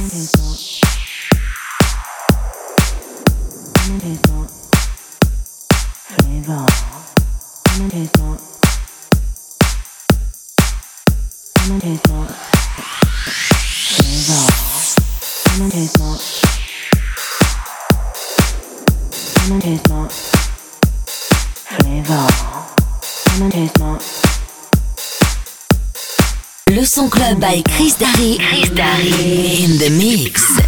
Le son club by Chris Darry. Chris Darry. In the mix.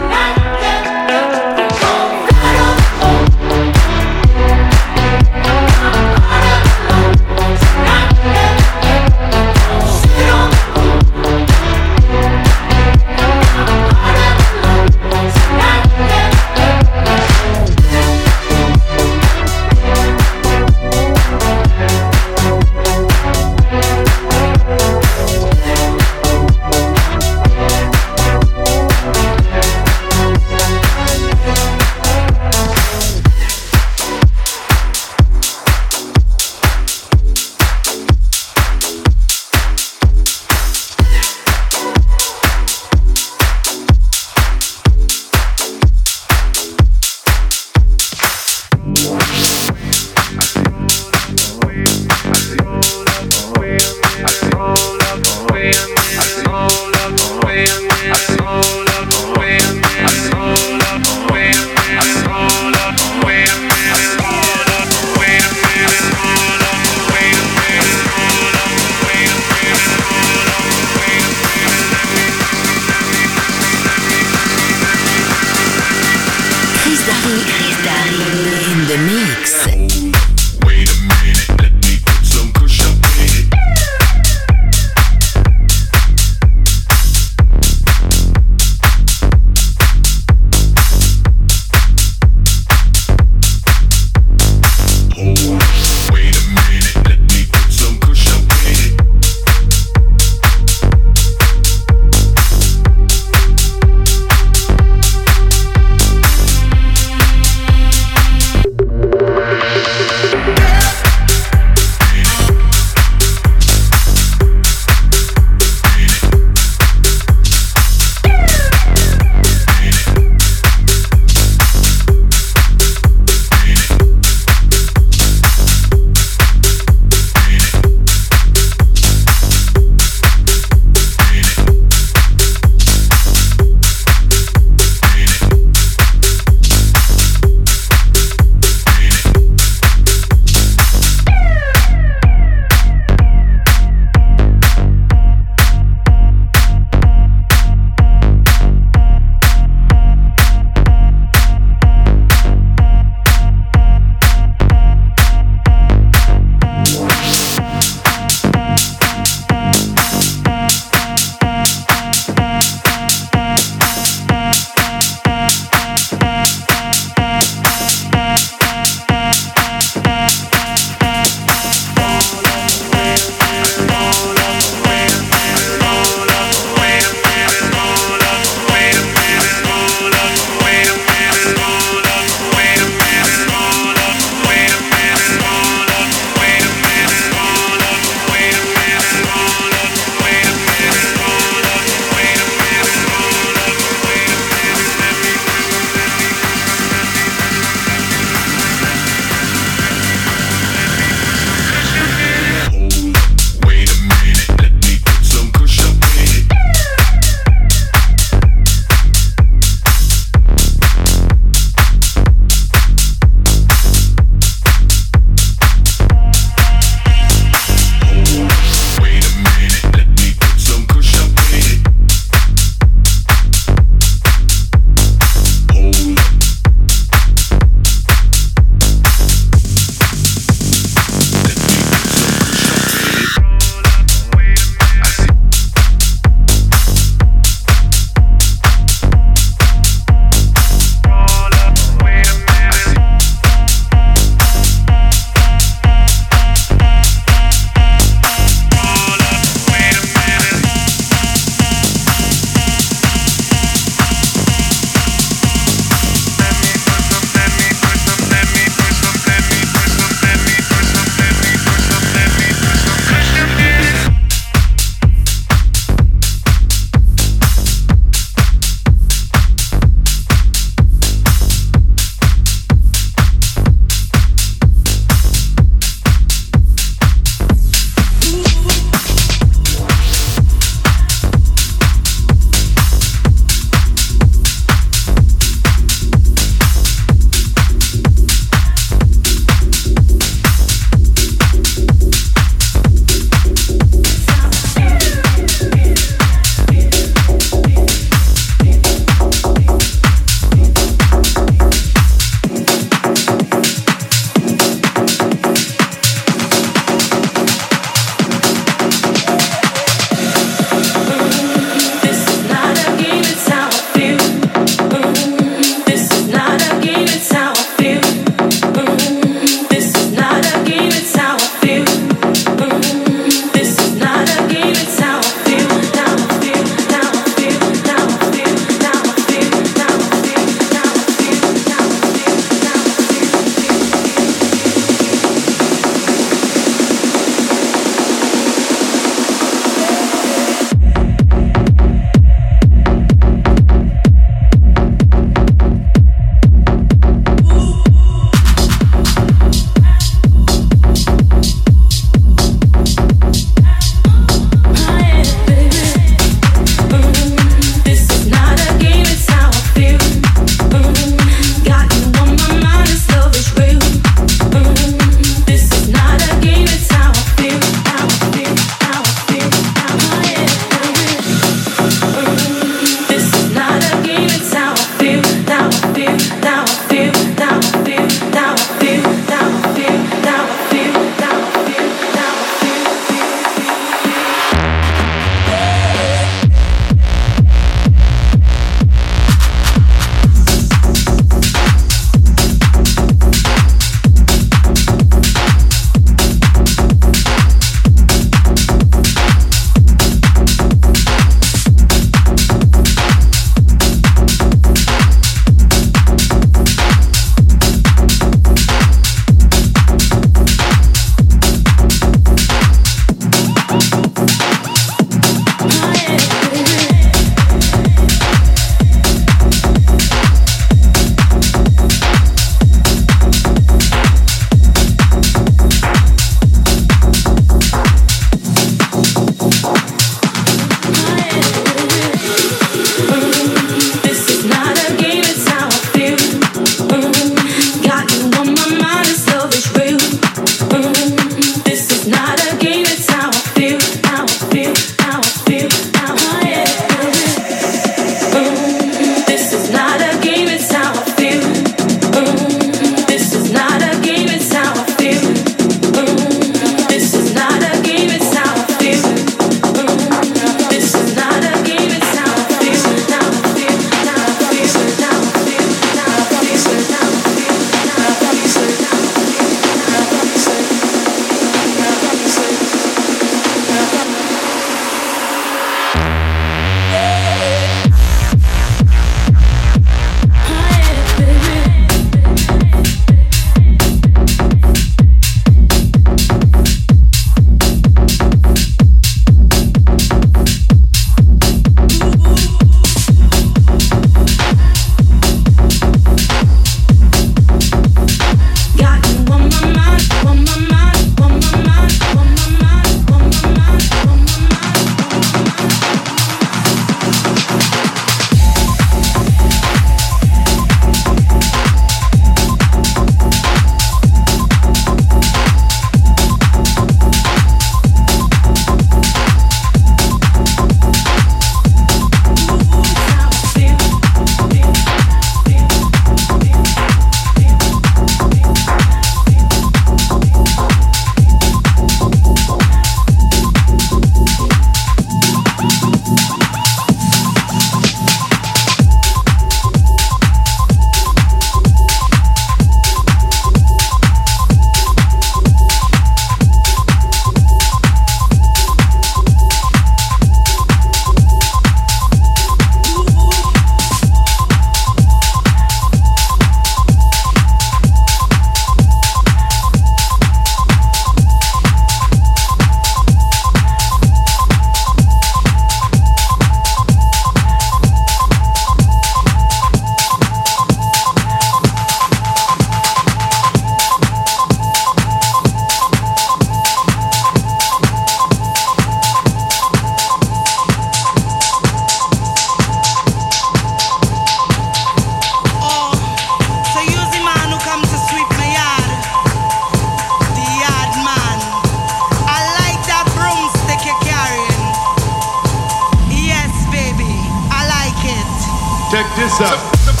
Check this out.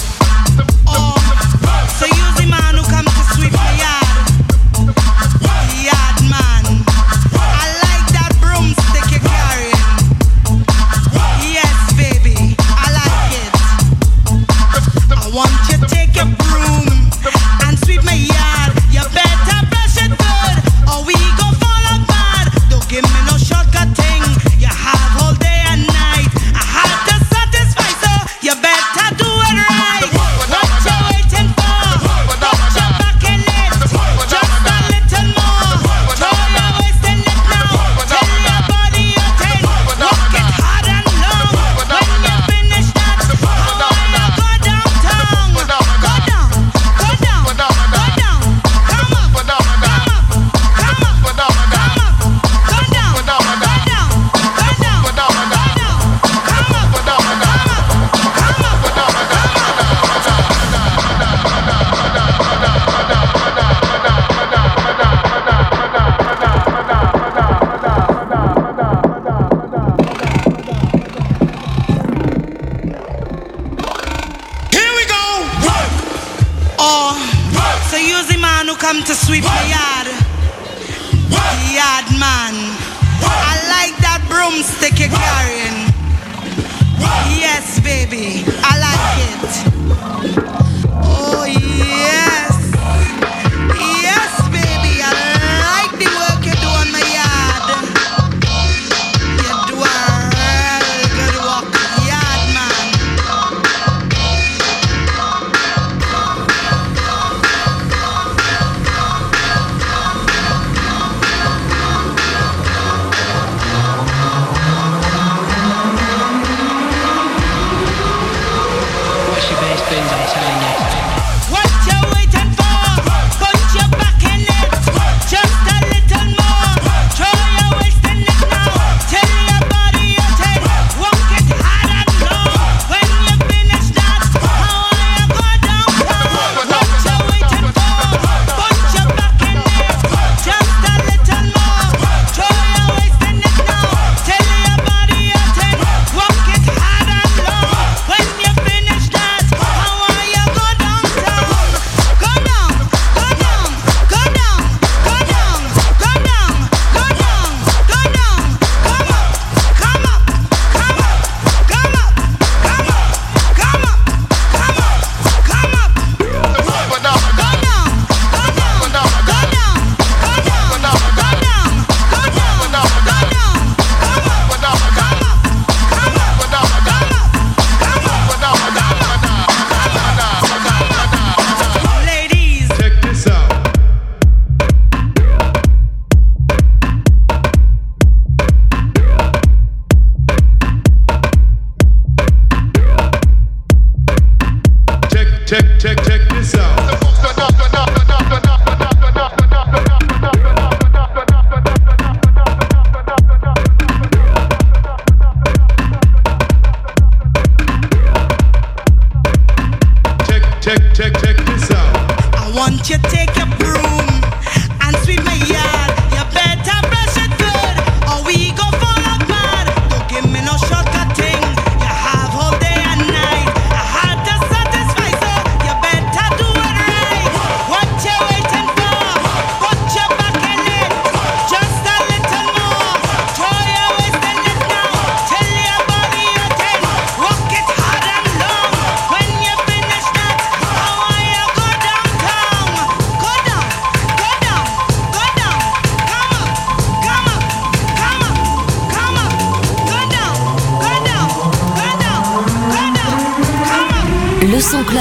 Want you take your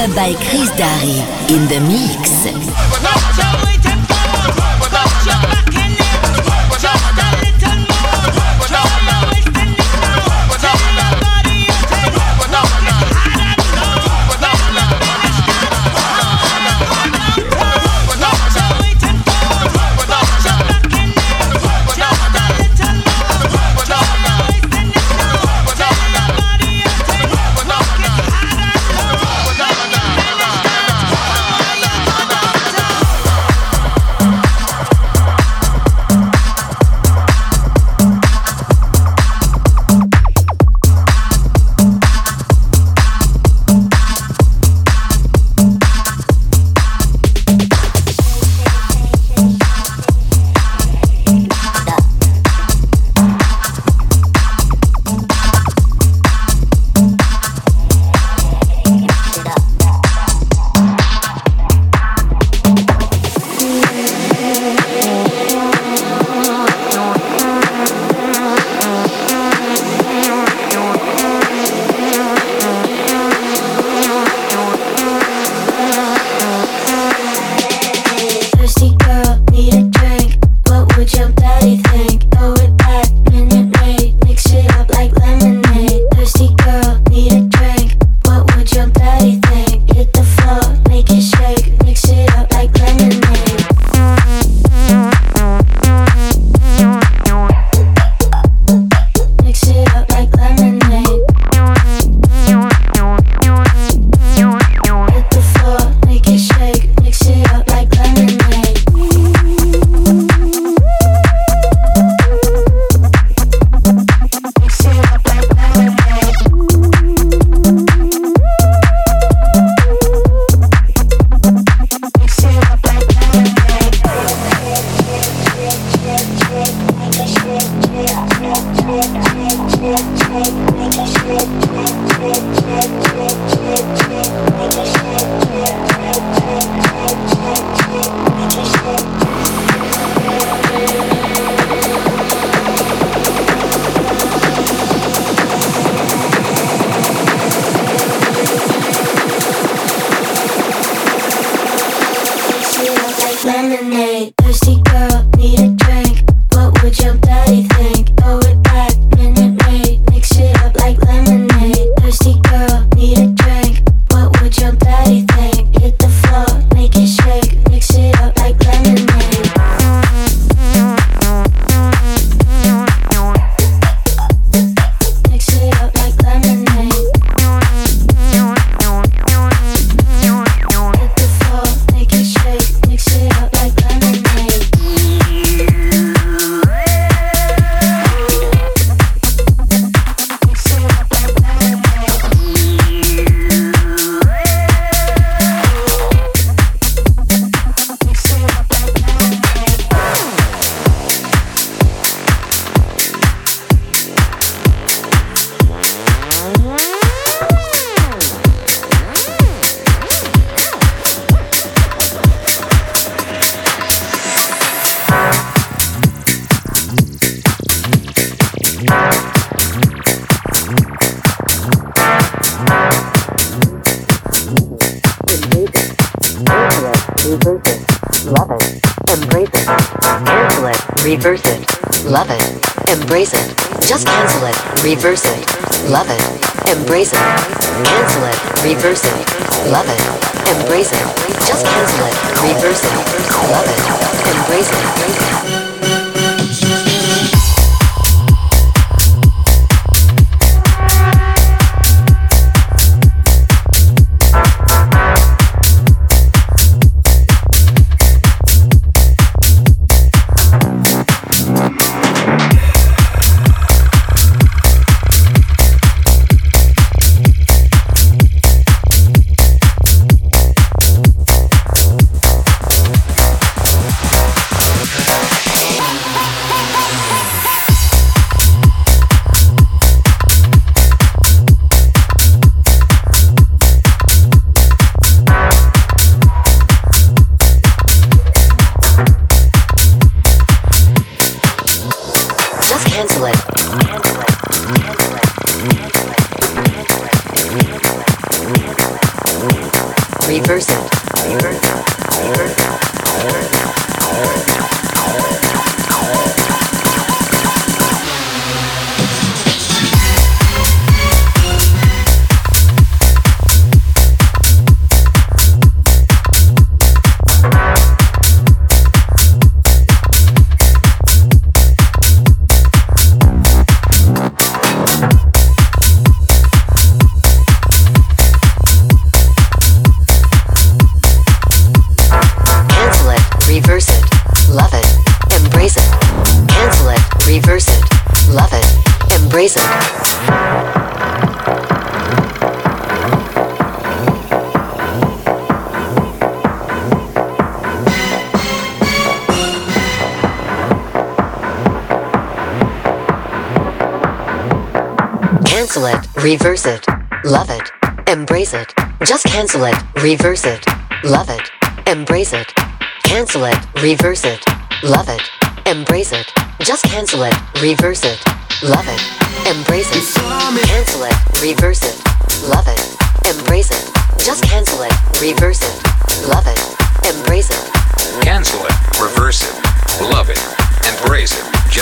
by Chris Darry in the mix.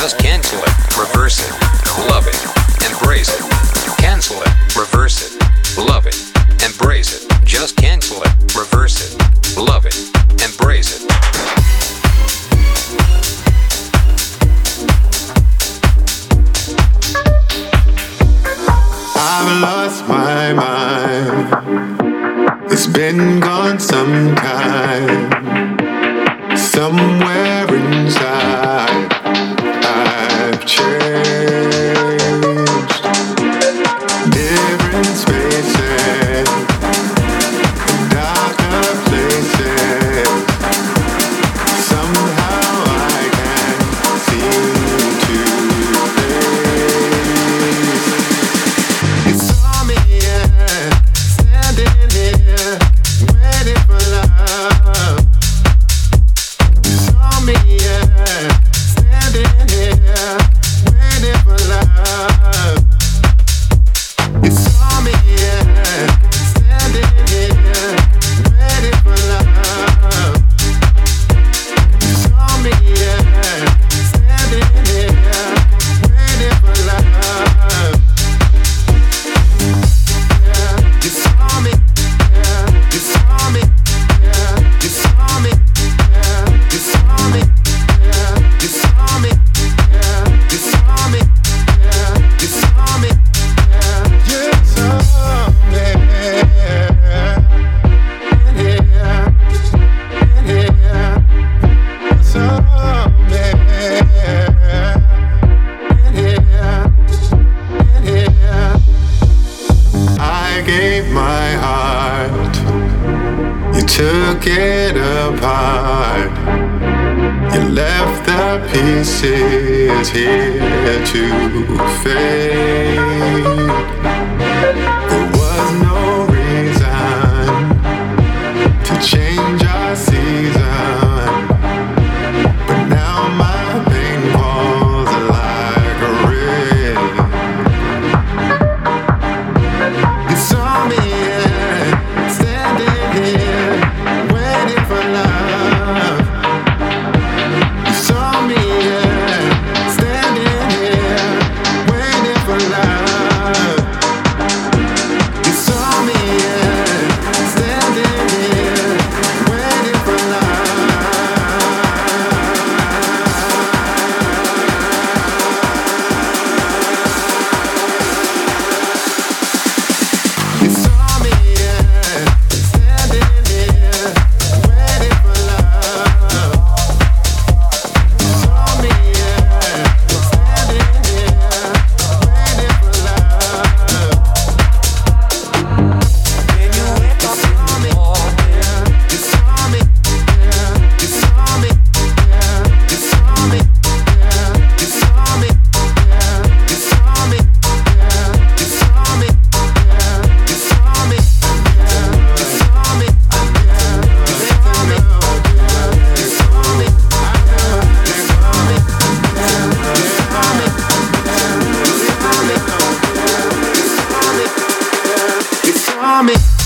Just cancel it, reverse it, love it, embrace it. Cancel it, reverse it, love it, embrace it. Just cancel it. get apart. You left the pieces here to fade. vomit.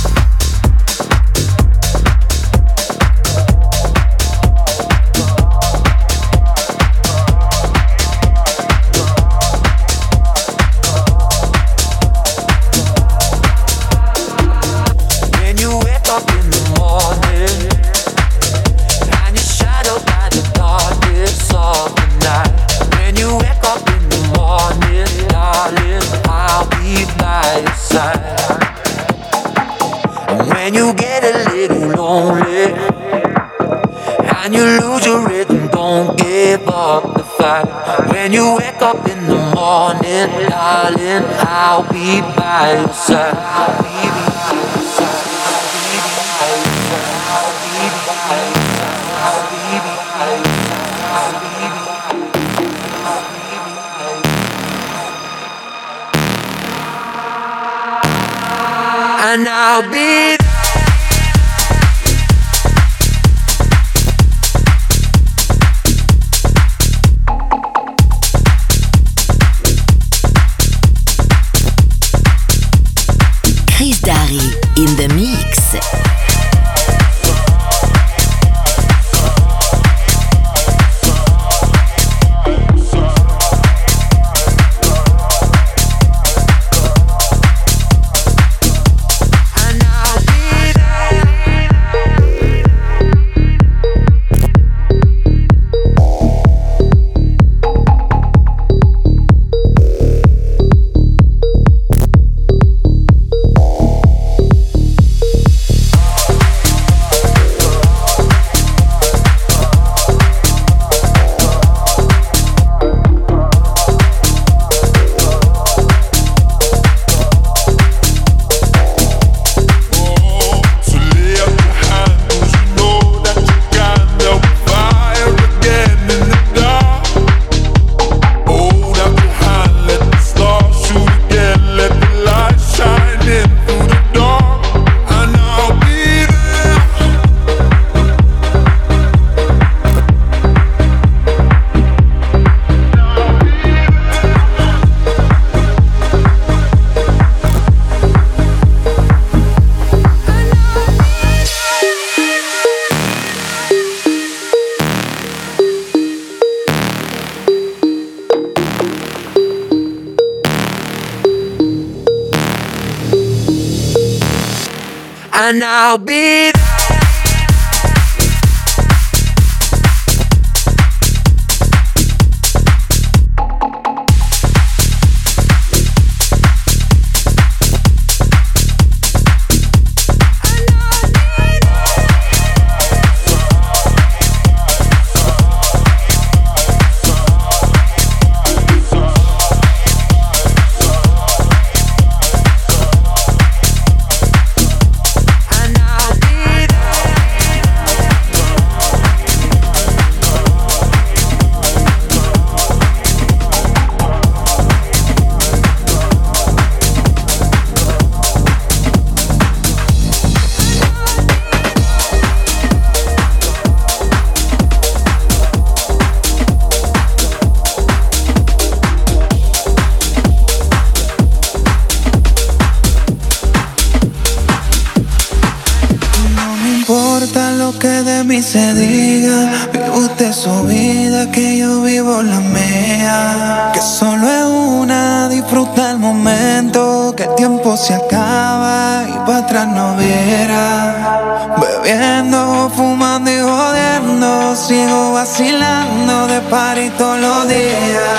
Mí se diga. Vive usted su vida, que yo vivo la mía. Que solo es una, disfruta el momento. Que el tiempo se acaba y para atrás no viera. Bebiendo, fumando y jodiendo. Sigo vacilando de par todos los días.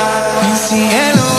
Mi cielo.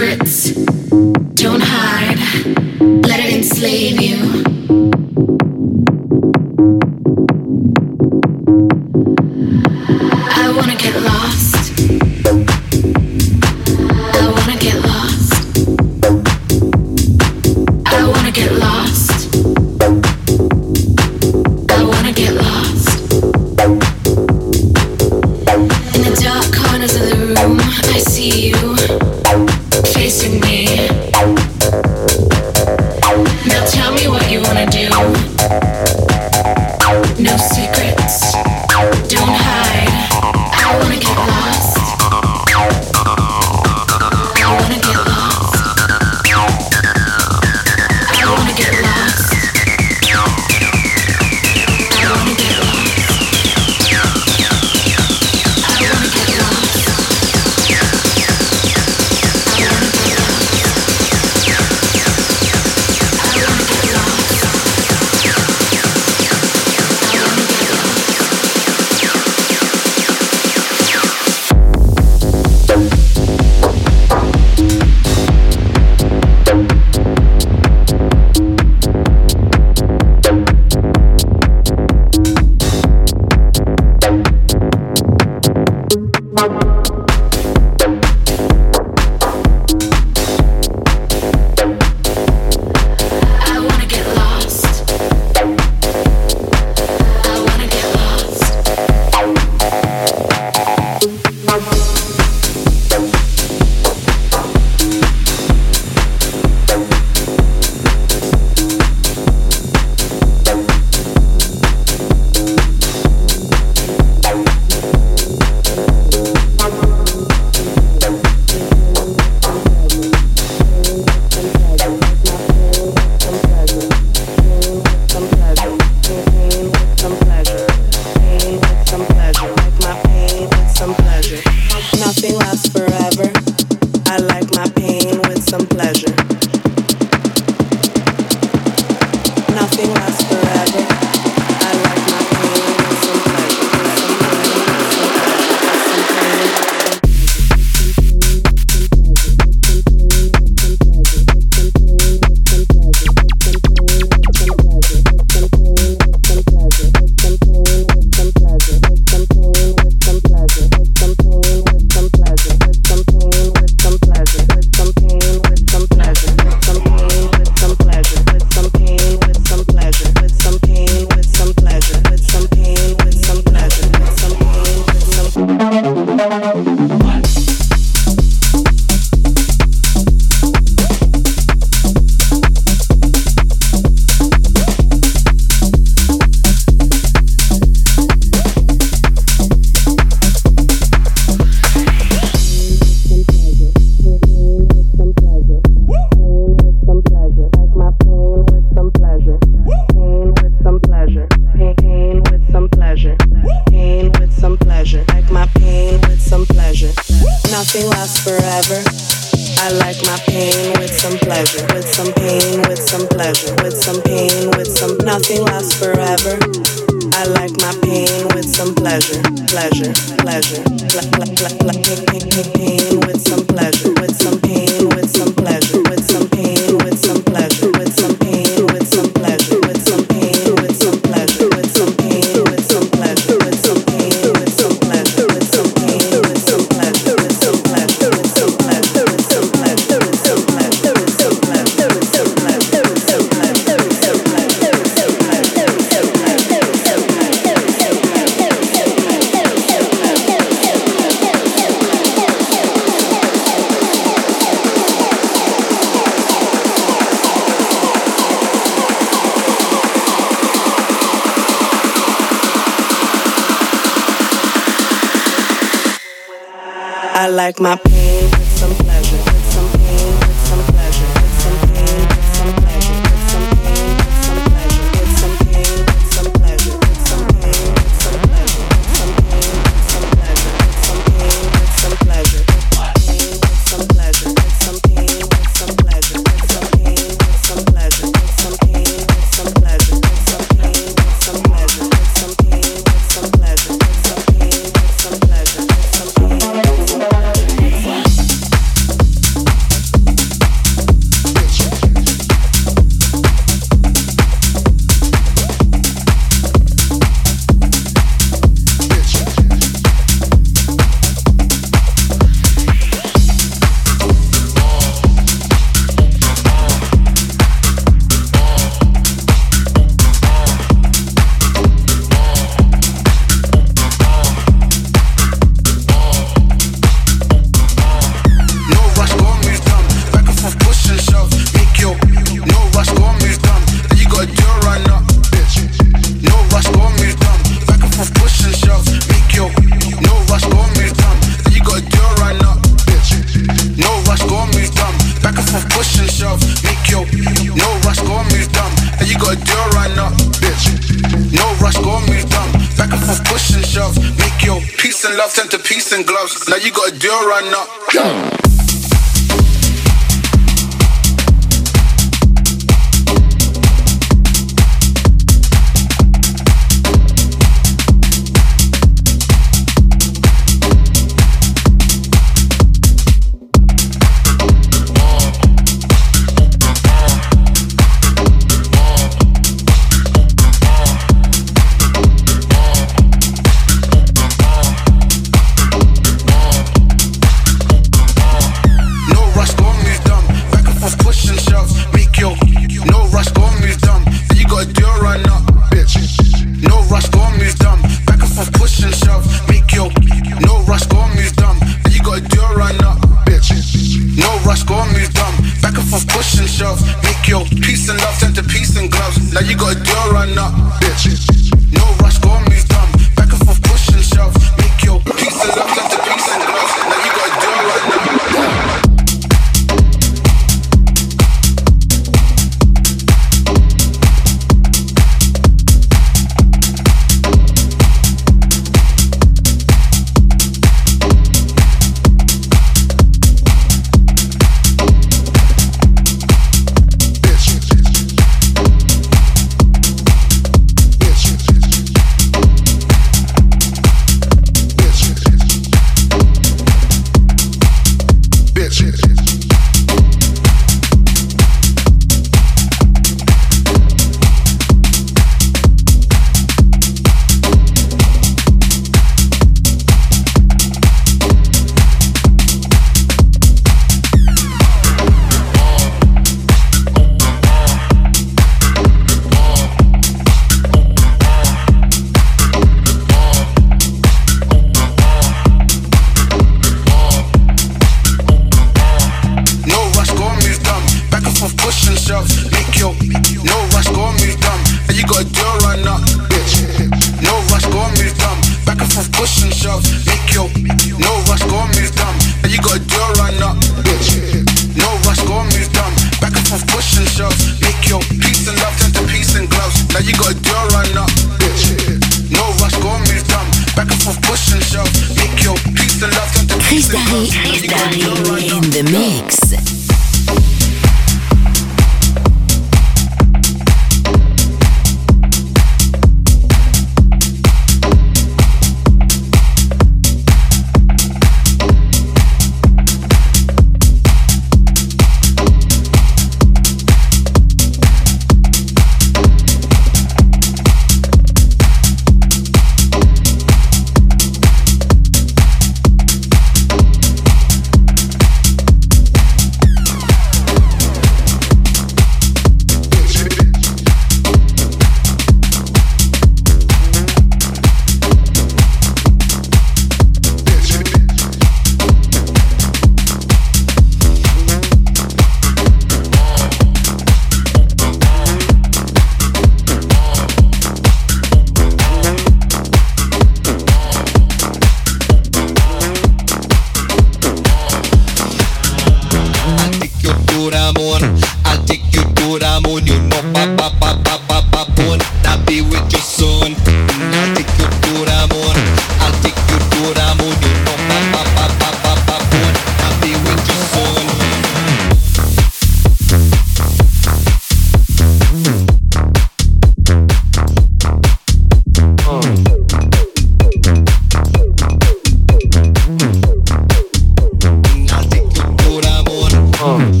어.